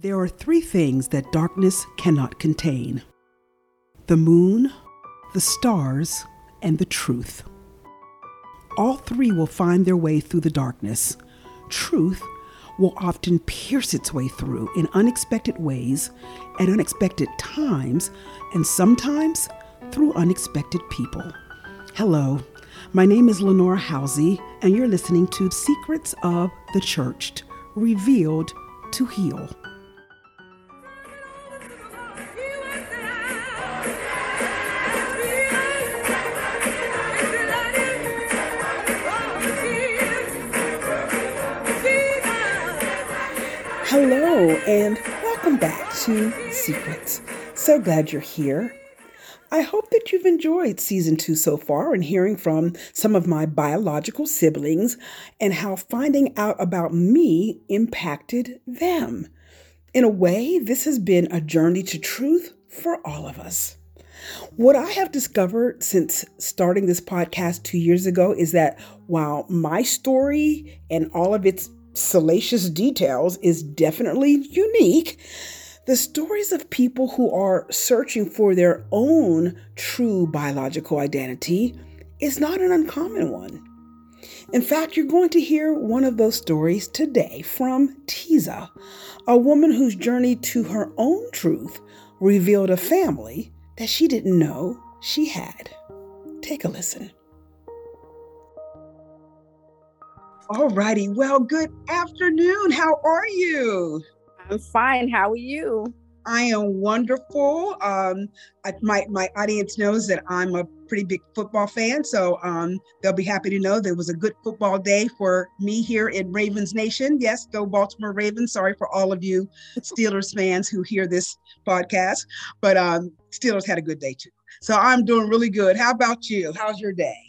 There are three things that darkness cannot contain the moon, the stars, and the truth. All three will find their way through the darkness. Truth will often pierce its way through in unexpected ways, at unexpected times, and sometimes through unexpected people. Hello, my name is Lenora Housey, and you're listening to Secrets of the Churched, Revealed to Heal. Hello, and welcome back to Secrets. So glad you're here. I hope that you've enjoyed season two so far and hearing from some of my biological siblings and how finding out about me impacted them. In a way, this has been a journey to truth for all of us. What I have discovered since starting this podcast two years ago is that while my story and all of its salacious details is definitely unique. The stories of people who are searching for their own true biological identity is not an uncommon one. In fact, you're going to hear one of those stories today from Tiza, a woman whose journey to her own truth revealed a family that she didn't know she had. Take a listen. All righty. Well, good afternoon. How are you? I'm fine. How are you? I am wonderful. Um, I, my my audience knows that I'm a pretty big football fan, so um, they'll be happy to know there was a good football day for me here in Ravens Nation. Yes, go Baltimore Ravens. Sorry for all of you Steelers fans who hear this podcast, but um, Steelers had a good day too. So I'm doing really good. How about you? How's your day?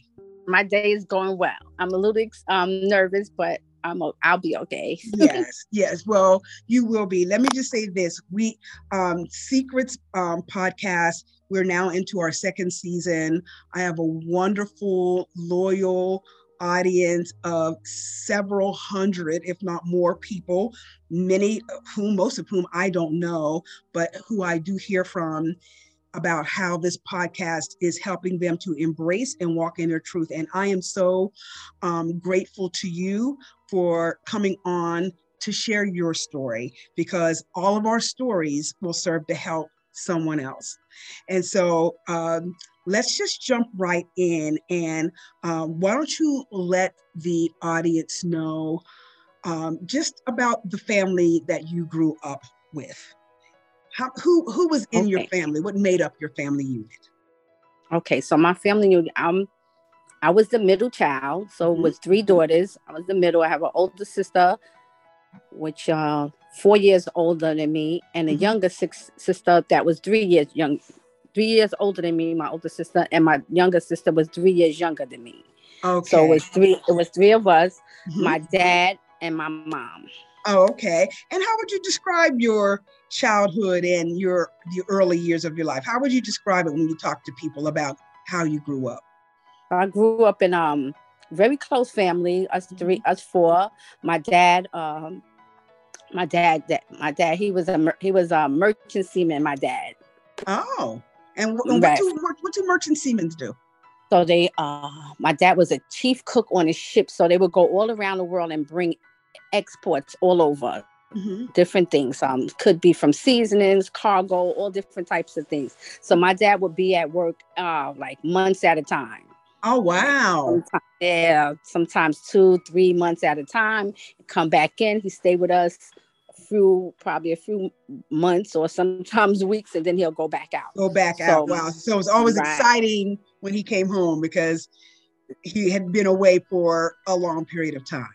My day is going well. I'm a little um, nervous, but I'm a, I'll be okay. yes, yes. Well, you will be. Let me just say this: we um, Secrets um, podcast. We're now into our second season. I have a wonderful, loyal audience of several hundred, if not more, people. Many of whom, most of whom, I don't know, but who I do hear from about how this podcast is helping them to embrace and walk in their truth. And I am so um, grateful to you for coming on to share your story because all of our stories will serve to help someone else. And so um, let's just jump right in. And uh, why don't you let the audience know um, just about the family that you grew up with? How, who who was in okay. your family? What made up your family unit? Okay, so my family unit, um, I was the middle child, so mm-hmm. with three daughters. I was the middle. I have an older sister, which uh four years older than me, and a mm-hmm. younger six sister that was three years young, three years older than me. My older sister and my younger sister was three years younger than me. Okay. So it was three. It was three of us. Mm-hmm. My dad and my mom. Oh, okay. And how would you describe your childhood and your the early years of your life? How would you describe it when you talk to people about how you grew up? I grew up in um very close family, us three, mm-hmm. us four. My dad, um, my dad, that my dad, he was a he was a merchant seaman. My dad. Oh, and, what, right. what, do, what do merchant seamen do? So they, uh, my dad was a chief cook on a ship. So they would go all around the world and bring exports all over. Mm-hmm. Different things. Um, could be from seasonings, cargo, all different types of things. So my dad would be at work uh like months at a time. Oh wow. Sometimes, yeah, sometimes two, three months at a time. Come back in. He stayed with us few, probably a few months or sometimes weeks, and then he'll go back out. Go back so, out. Wow. So it was always right. exciting when he came home because he had been away for a long period of time.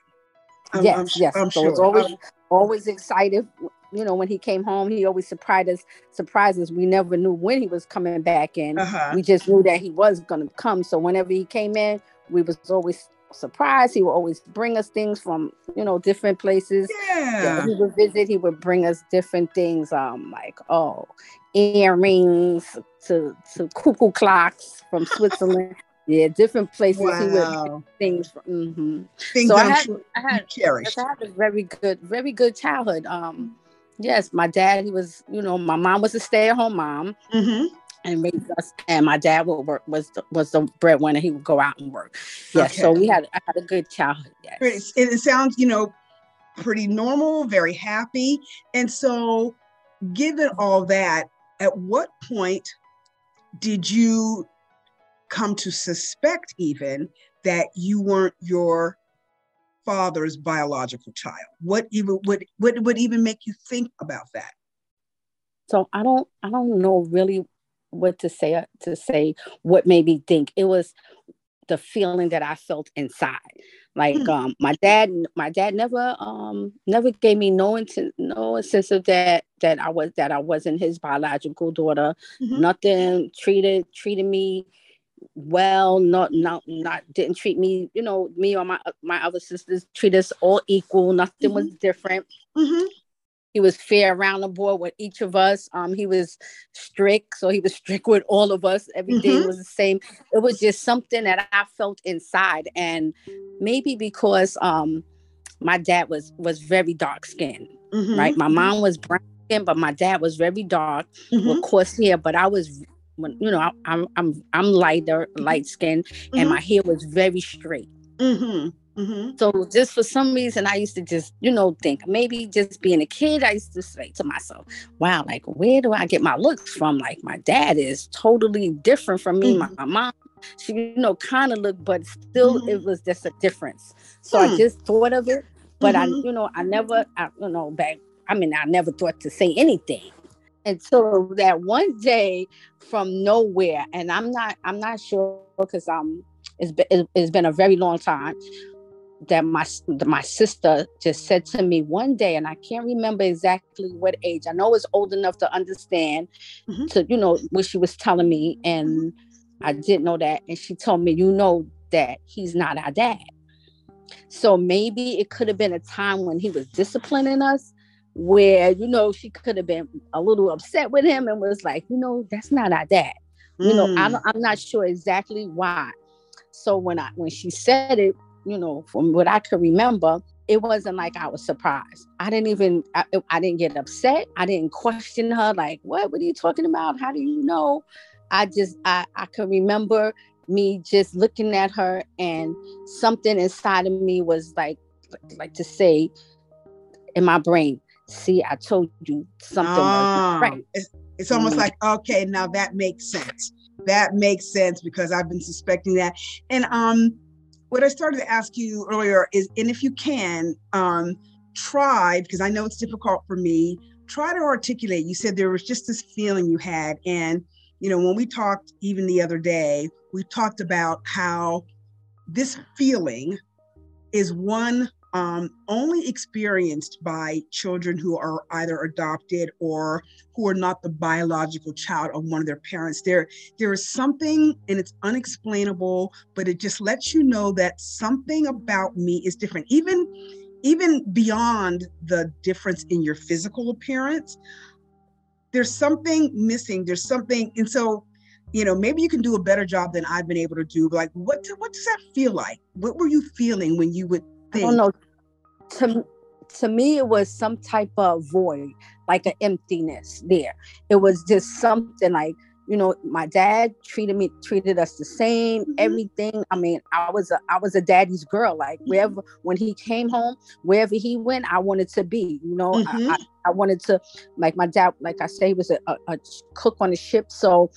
I'm, yes, I'm, yes. I'm so sure. it's always always excited. You know, when he came home, he always surprised us. Surprised us. We never knew when he was coming back in. Uh-huh. We just knew that he was going to come. So whenever he came in, we was always surprised. He would always bring us things from you know different places. Yeah. He would visit. He would bring us different things. Um, like oh, earrings to to cuckoo clocks from Switzerland. Yeah, different places wow. he would things. From, mm-hmm. things so I had, I had, I had a very good, very good childhood. Um, Yes, my dad, he was, you know, my mom was a stay-at-home mom. Mm-hmm. And raised us, and my dad would work was the, was the breadwinner. He would go out and work. Yes, okay. so we had I had a good childhood. Yes, it, it sounds you know pretty normal, very happy, and so given all that, at what point did you come to suspect even that you weren't your father's biological child? What even would what would even make you think about that? So I don't I don't know really what to say to say what made me think it was the feeling that I felt inside. Like mm-hmm. um, my dad, my dad never um never gave me no intent, no sense of that that I was that I wasn't his biological daughter. Mm-hmm. Nothing treated treated me well not not not didn't treat me you know me or my my other sisters treat us all equal nothing mm-hmm. was different mm-hmm. he was fair around the board with each of us um he was strict so he was strict with all of us Everything mm-hmm. was the same it was just something that i felt inside and maybe because um my dad was was very dark skinned mm-hmm. right my mom was brown skin but my dad was very dark with mm-hmm. coarse hair but i was when you know I, am I'm I'm lighter, mm-hmm. light skinned, mm-hmm. and my hair was very straight. Mm-hmm. Mm-hmm. So just for some reason, I used to just you know think maybe just being a kid, I used to say to myself, "Wow, like where do I get my looks from? Like my dad is totally different from me. My, my mm-hmm. mom." She, you know, kind of looked, but still, it mm-hmm. was just a difference. So I hmm. just thought of it, but I, you know, I never, I, you know, back. I mean, I never thought to say anything until that one day from nowhere and i'm not i'm not sure because um it's been, it's been a very long time that my my sister just said to me one day and i can't remember exactly what age i know it's old enough to understand mm-hmm. to you know what she was telling me and i didn't know that and she told me you know that he's not our dad so maybe it could have been a time when he was disciplining us where you know she could have been a little upset with him and was like you know that's not our dad. Mm. you know I'm, mm. I'm not sure exactly why. So when i when she said it you know from what i could remember it wasn't like i was surprised. I didn't even I, I didn't get upset. I didn't question her like what? What are you talking about? How do you know? I just i i could remember me just looking at her and something inside of me was like like to say in my brain see, I told you something ah, right. It's, it's almost mm-hmm. like, okay, now that makes sense. That makes sense because I've been suspecting that. And um, what I started to ask you earlier is, and if you can, um, try, because I know it's difficult for me, try to articulate. You said there was just this feeling you had. And, you know, when we talked even the other day, we talked about how this feeling is one um, only experienced by children who are either adopted or who are not the biological child of one of their parents. There, there is something, and it's unexplainable, but it just lets you know that something about me is different, even, even beyond the difference in your physical appearance. There's something missing. There's something, and so you know maybe you can do a better job than i've been able to do like what what does that feel like what were you feeling when you would think? I don't know to to me it was some type of void like an emptiness there it was just something like you know my dad treated me treated us the same mm-hmm. everything. I mean i was a i was a daddy's girl. Like mm-hmm. wherever when he came home wherever he went i wanted to be you know mm-hmm. I, I, I, wanted to like my dad like i say he was a, a, a cook on the ship. So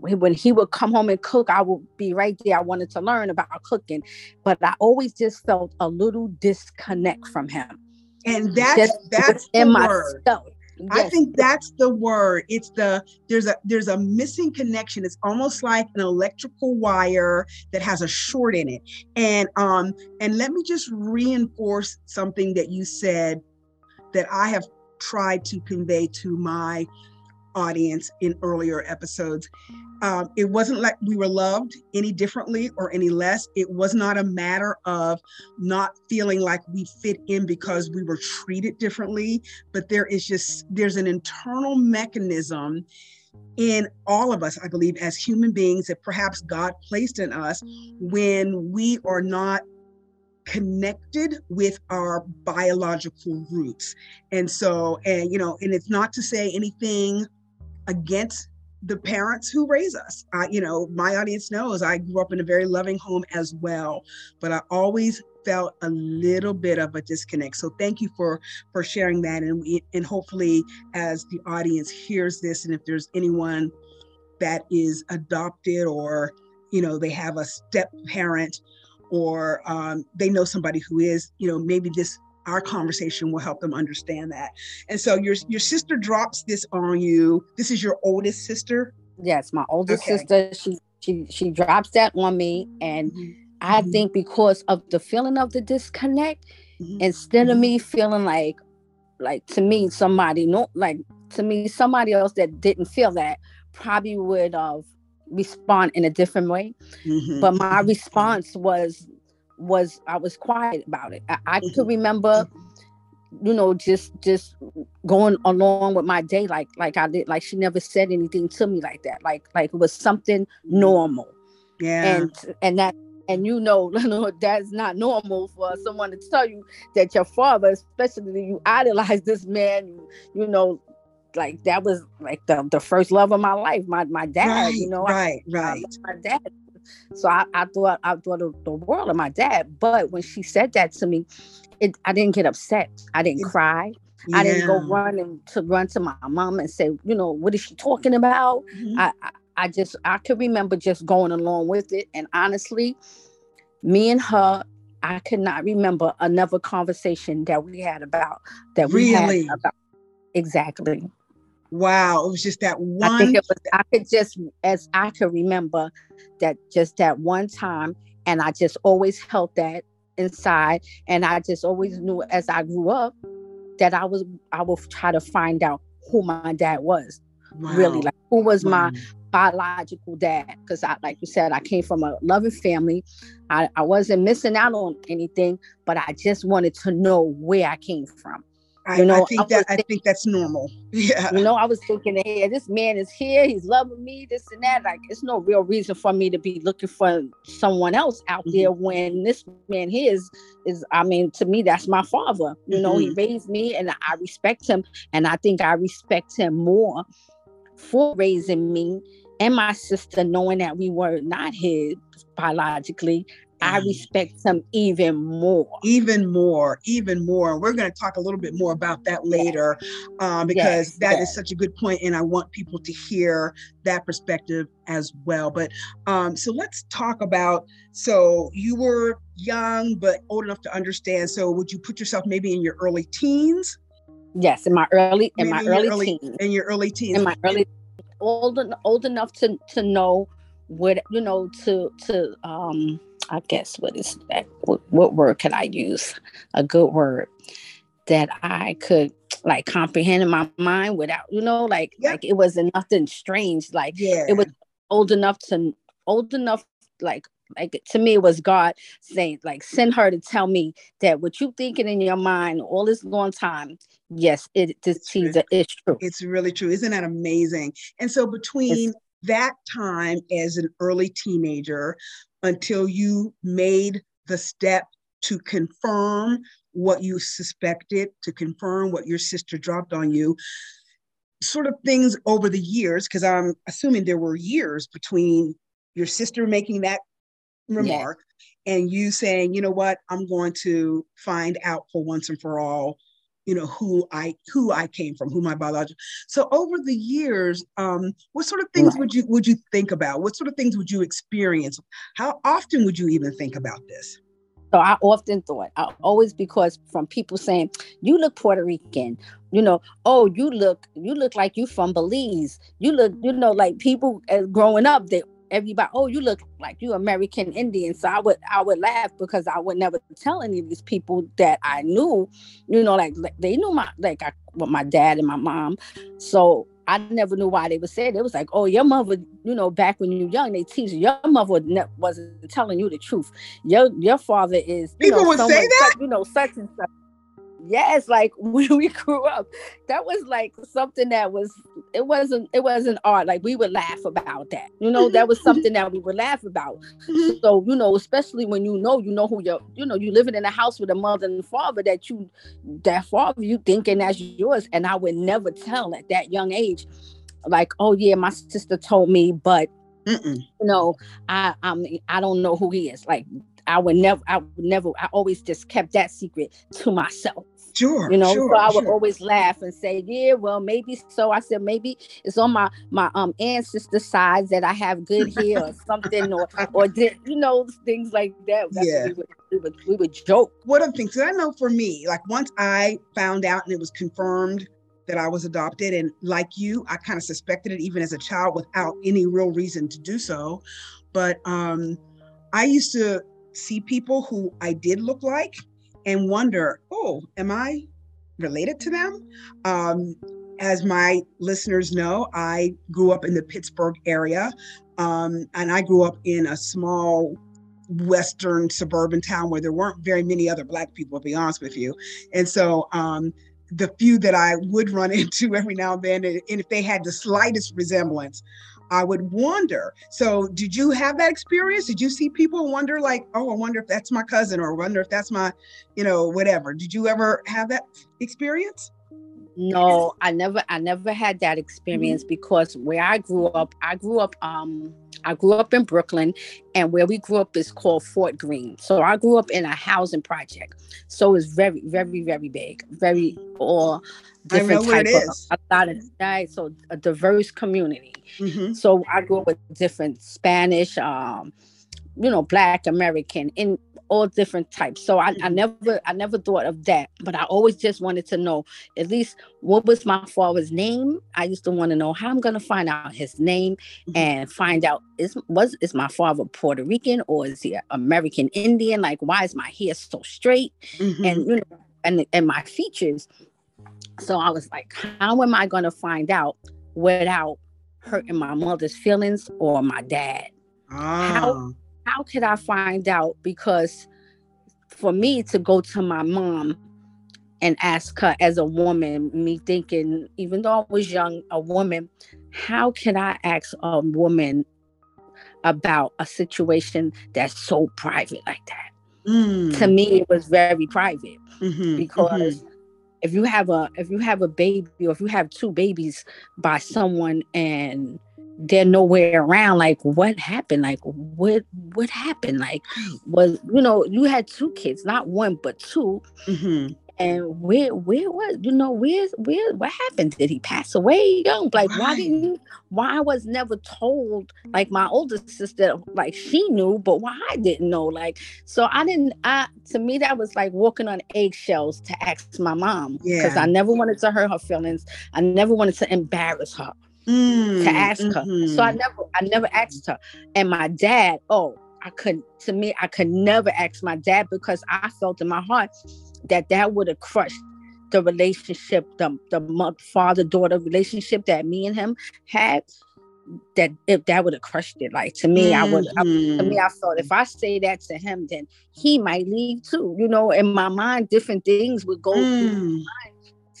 when he would come home and cook i would be right there. I wanted to learn about cooking but i always just felt a little disconnect from him. And that's just, that's in myself Yes. I think that's the word. It's the there's a there's a missing connection. It's almost like an electrical wire that has a short in it. And um and let me just reinforce something that you said that I have tried to convey to my audience in earlier episodes. Um, it wasn't like we were loved any differently or any less. It was not a matter of not feeling like we fit in because we were treated differently, but there is just, there's an internal mechanism in all of us, I believe, as human beings that perhaps God placed in us when we are not connected with our biological roots. And so, and you know, and it's not to say anything against the parents who raise us. I, you know, my audience knows I grew up in a very loving home as well, but I always felt a little bit of a disconnect. So thank you for for sharing that, and we, and hopefully as the audience hears this, and if there's anyone that is adopted or you know they have a step parent or um, they know somebody who is, you know, maybe this our conversation will help them understand that. And so your your sister drops this on you. This is your oldest sister. Yes, my oldest okay. sister. She she she drops that on me, and mm-hmm. I mm-hmm. think because of the feeling of the disconnect, mm-hmm. instead of mm-hmm. me feeling like like to me somebody no like to me somebody else that didn't feel that probably would have respond in a different way. Mm-hmm. But my response was was I was quiet about it. I, I mm-hmm. could remember, you know, just just going along with my day like like I did. Like she never said anything to me like that. Like like it was something mm-hmm. normal. Yeah. And and that and you know, you know that's not normal for someone to tell you that your father, especially you idolize this man, you, you know, like that was like the, the first love of my life my my dad right, you know right I, right I my dad so I, I thought I thought of the world of my dad but when she said that to me it I didn't get upset I didn't cry yeah. I didn't go running to run to my mom and say you know what is she talking about mm-hmm. I, I I just I could remember just going along with it and honestly me and her I could not remember another conversation that we had about that we really? had about exactly Wow, it was just that one. I think it was. I could just, as I could remember, that just that one time, and I just always held that inside, and I just always knew as I grew up that I was, I would try to find out who my dad was. Wow. Really, like who was wow. my biological dad? Because I, like you said, I came from a loving family. I, I wasn't missing out on anything, but I just wanted to know where I came from. I, you know, I think I that thinking, I think that's normal. Yeah. You know, I was thinking, hey, this man is here, he's loving me, this and that. Like, it's no real reason for me to be looking for someone else out mm-hmm. there when this man here is is. I mean, to me, that's my father. You mm-hmm. know, he mm-hmm. raised me, and I respect him, and I think I respect him more for raising me and my sister, knowing that we were not his biologically I mm. respect him even more. Even more, even more. We're going to talk a little bit more about that later um, because yes, that yes. is such a good point, and I want people to hear that perspective as well. But um, so let's talk about. So you were young but old enough to understand. So would you put yourself maybe in your early teens? Yes, in my early in maybe my in early, early teens. In your early teens. In my early old old enough to to know what you know to to um I guess what is that? What, what word could I use? A good word that I could like comprehend in my mind without, you know, like yep. like it wasn't nothing strange. Like yeah. it was old enough to old enough like like to me it was god saying like send her to tell me that what you thinking in your mind all this long time yes it this Tiza is true it's really true isn't that amazing and so between it's, that time as an early teenager until you made the step to confirm what you suspected, to confirm what your sister dropped on you. Sort of things over the years, because I'm assuming there were years between your sister making that remark yeah. and you saying, you know what, I'm going to find out for once and for all you know who i who i came from who my biological so over the years um what sort of things would you would you think about? What sort of things would you experience? How often would you even think about this? So I often thought, I, always because from people saying, "You look Puerto Rican," you know, "Oh, you look, you look like you from Belize." You look, you know, like people growing up, they everybody, oh, you look like you American Indian. So I would I would laugh because I would never tell any of these people that I knew, you know, like, like they knew my like I, well, my dad and my mom. So I never knew why they would say it. It was like, oh, your mother, you know, back when you were young, they teach you, your mother wasn't telling you the truth. Your your father is, you people know, would say that, such, you know, such and such. Yes like when we grew up that was like something that was it wasn't it wasn't art like we would laugh about that you know that was something that we would laugh about mm-hmm. so you know especially when you know you know who you're you know you living in a house with a mother and father that you that father you thinking that's yours and i would never tell at that young age like oh yeah my sister told me but Mm-mm. you know i i'm i don't know who he is like I would never, I would never, I always just kept that secret to myself. Sure. You know, sure, so I would sure. always laugh and say, Yeah, well, maybe so. I said, maybe it's on my my um ancestor sides that I have good hair or something, or or did you know things like that. That's yeah. We would, we would, we would joke. What other things? I know for me, like once I found out and it was confirmed that I was adopted, and like you, I kind of suspected it even as a child without any real reason to do so. But um I used to see people who I did look like and wonder, oh, am I related to them? Um, as my listeners know, I grew up in the Pittsburgh area, um, and I grew up in a small western suburban town where there weren't very many other black people to be honest with you and so um, the few that i would run into every now and then and if they had the slightest resemblance I would wonder. So, did you have that experience? Did you see people wonder, like, oh, I wonder if that's my cousin, or wonder if that's my, you know, whatever? Did you ever have that experience? No, I never, I never had that experience mm-hmm. because where I grew up, I grew up, um, I grew up in Brooklyn, and where we grew up is called Fort Greene. So I grew up in a housing project. So it's very, very, very big, very all different type of a lot of right, so a diverse community. Mm-hmm. So I grew up with different Spanish, um, you know, Black American, in all different types. So I, I mm-hmm. never I never thought of that, but I always just wanted to know at least what was my father's name. I used to want to know how I'm gonna find out his name mm-hmm. and find out is was is my father Puerto Rican or is he American Indian? Like why is my hair so straight? Mm-hmm. And you know and and my features. So I was like, how am I gonna find out without hurting my mother's feelings or my dad? Ah. How how could I find out? Because for me to go to my mom and ask her as a woman, me thinking, even though I was young, a woman, how can I ask a woman about a situation that's so private like that? Mm. To me, it was very private mm-hmm, because mm-hmm. if you have a if you have a baby or if you have two babies by someone and they're nowhere around like what happened? Like what what happened? Like was you know you had two kids not one but 2 mm-hmm. and where where was you know where where what happened? Did he pass away young? Like right. why didn't you why I was never told like my older sister like she knew but why I didn't know? Like so I didn't I to me that was like walking on eggshells to ask my mom because yeah. I never wanted to hurt her feelings. I never wanted to embarrass her mm, to ask mm-hmm. her. So I mm-hmm. never I never asked her. And my dad, oh, I couldn't to me, I could never ask my dad because I felt in my heart that that would have crushed the relationship, the the father daughter relationship that me and him had. That if that would have crushed it, like to me, mm-hmm. I would. to me, I thought if I say that to him, then he might leave too. You know, in my mind, different things would go mm. through my mind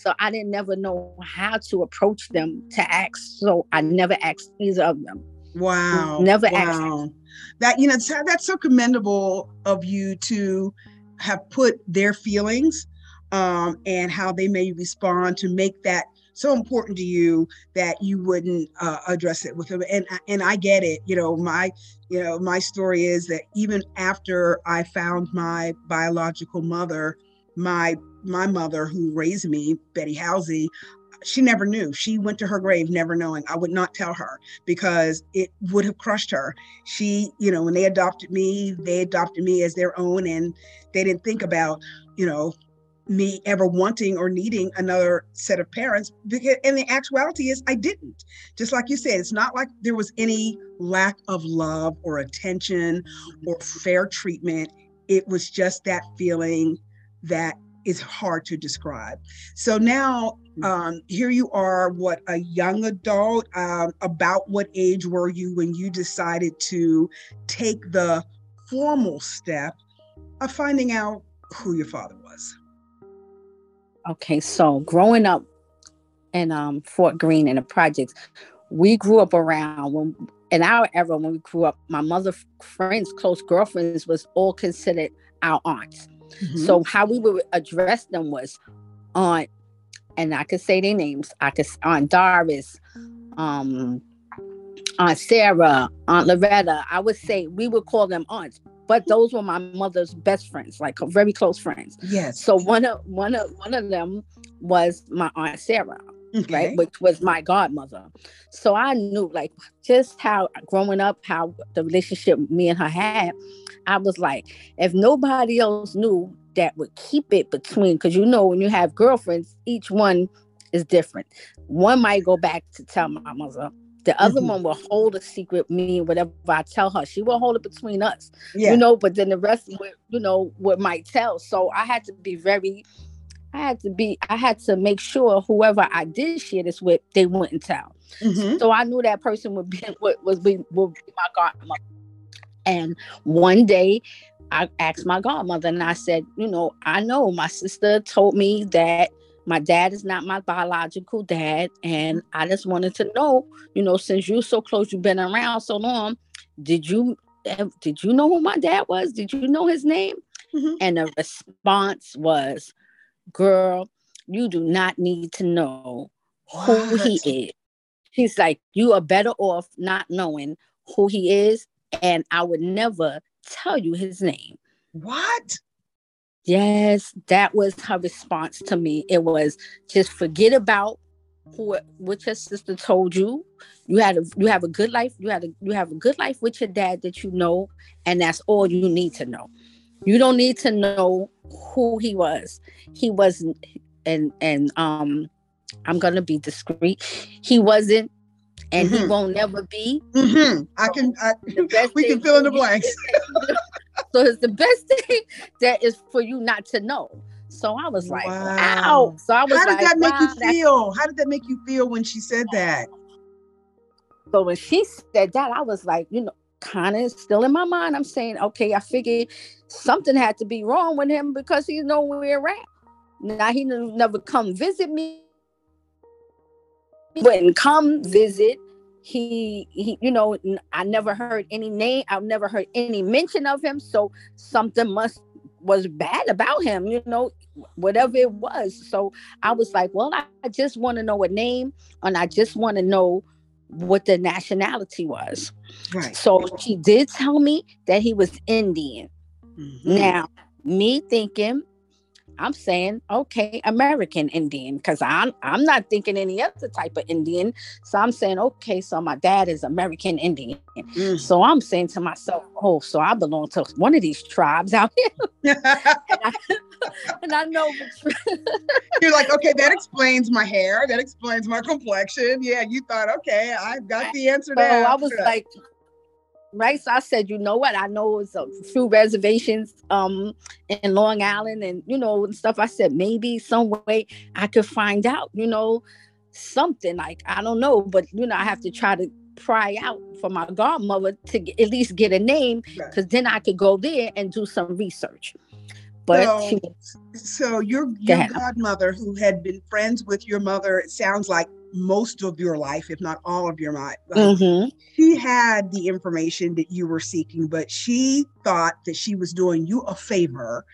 so I didn't never know how to approach them to ask. So I never asked either of them. Wow. Never wow. asked. That you know that's so commendable of you to have put their feelings um, and how they may respond to make that so important to you that you wouldn't uh, address it with them and and I get it you know my you know my story is that even after I found my biological mother my my mother who raised me, Betty Housey, she never knew. She went to her grave never knowing. I would not tell her because it would have crushed her. She, you know, when they adopted me, they adopted me as their own and they didn't think about, you know, me ever wanting or needing another set of parents because and the actuality is I didn't. Just like you said, it's not like there was any lack of love or attention or mm-hmm. fair treatment. It was just that feeling that is hard to describe. So now mm. um, here you are, what a young adult. Um, about what age were you when you decided to take the formal step of finding out who your father was? Okay, so growing up in um, Fort Greene in the projects, we grew up around when in our era when we grew up, my mother's friends, close girlfriends, was all considered our aunts. Mm-hmm. So how we would address them was aunt, and I could say their names. I could Aunt Doris, um, Aunt Sarah, Aunt Loretta. I would say we would call them aunts, but those were my mother's best friends, like very close friends. Yes. So one of one of one of them was my aunt Sarah, okay. right, which was my godmother. So I knew like just how growing up, how the relationship me and her had. I was like, if nobody else knew, that would keep it between, because you know when you have girlfriends, each one is different. One might go back to tell my mother the other mm-hmm. one will hold a secret, me, whatever I tell her. She will hold it between us. Yeah. You know, but then the rest you know, what might tell. So I had to be very, I had to be, I had to make sure whoever I did share this with, they wouldn't tell. Mm-hmm. So I knew that person would be was be would be my godmother. And one day I asked my godmother and I said, you know, I know my sister told me that my dad is not my biological dad and i just wanted to know you know since you're so close you've been around so long did you did you know who my dad was did you know his name mm-hmm. and the response was girl you do not need to know what? who he is he's like you are better off not knowing who he is and i would never tell you his name what Yes, that was her response to me. It was just forget about who what your sister told you. You had a you have a good life. You had a you have a good life with your dad that you know, and that's all you need to know. You don't need to know who he was. He wasn't, and and um, I'm gonna be discreet. He wasn't, and mm-hmm. he won't never be. Mm-hmm. I can. I, we can fill in the blanks. So it's the best thing that is for you not to know. So I was like, wow. wow. So I was How did like, that make wow, you feel? How did that make you feel when she said that? So when she said that, I was like, you know, kind of still in my mind. I'm saying, okay, I figured something had to be wrong with him because he's nowhere around. Now he never come visit me. He wouldn't come visit. He he you know i never heard any name i've never heard any mention of him. So something must was bad about him you know whatever it was. So i was like well i, I just want to know a name and i just want to know what the nationality was. Right. So she did tell me that he was indian mm-hmm. now me thinking I'm saying, okay, American Indian, because I'm I'm not thinking any other type of Indian. So I'm saying, okay, so my dad is American Indian. Mm. So I'm saying to myself, oh, so I belong to one of these tribes out here. and, I, and, I, know you're like, okay, that explains my hair, that explains my complexion. Yeah, you thought, okay, I've got the answer so now. I was like, right? So I said, you know what? I know it's a few reservations um in Long Island and you know and stuff. I said maybe some way I could find out, you know, something like I don't know, but you know, I have to try to pry out for my godmother to get, at least get a name because right. then I could go there and do some research. But so, she, so your your godmother, who had been friends with your mother, it sounds like most of your life, if not all of your life. Mm-hmm. She had the information that you were seeking, but she thought that she was doing you a favor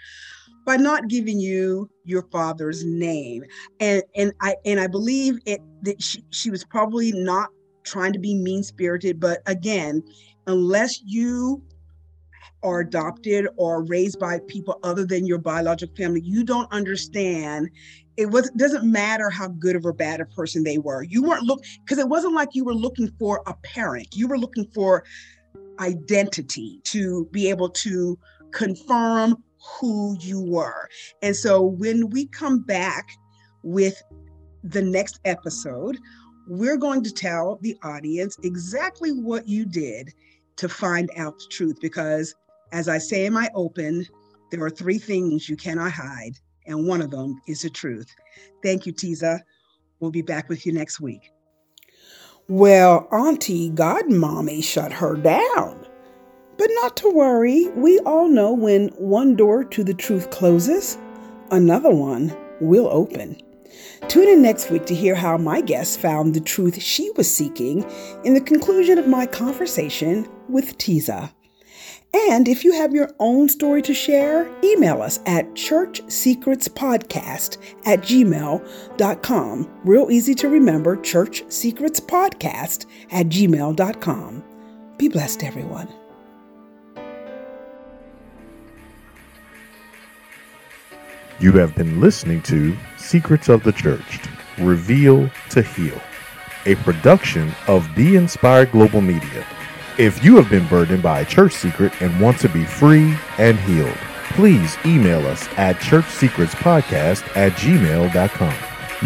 by not giving you your father's name. And and I and I believe it that she, she was probably not trying to be mean spirited, but again, unless you are adopted or raised by people other than your biological family, you don't understand it was doesn't matter how good of or bad a person they were. You weren't look because it wasn't like you were looking for a parent. You were looking for identity to be able to confirm who you were. And so when we come back with the next episode, we're going to tell the audience exactly what you did to find out the truth because as I say in my open, there are three things you cannot hide and one of them is the truth. Thank you, Tiza. We'll be back with you next week. Well, Auntie Godmommy shut her down. But not to worry, we all know when one door to the truth closes, another one will open. Tune in next week to hear how my guest found the truth she was seeking in the conclusion of my conversation with Tiza. And if you have your own story to share, email us at churchsecretspodcast at gmail.com. Real easy to remember, churchsecretspodcast at gmail.com. Be blessed, everyone. You have been listening to Secrets of the Church Reveal to Heal, a production of Be Inspired Global Media. If you have been burdened by a church secret and want to be free and healed, please email us at churchsecretspodcast at gmail.com.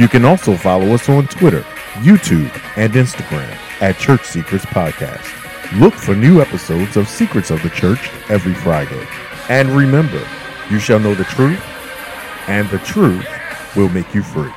You can also follow us on Twitter, YouTube, and Instagram at Church Secrets Podcast. Look for new episodes of Secrets of the Church every Friday. And remember, you shall know the truth, and the truth will make you free.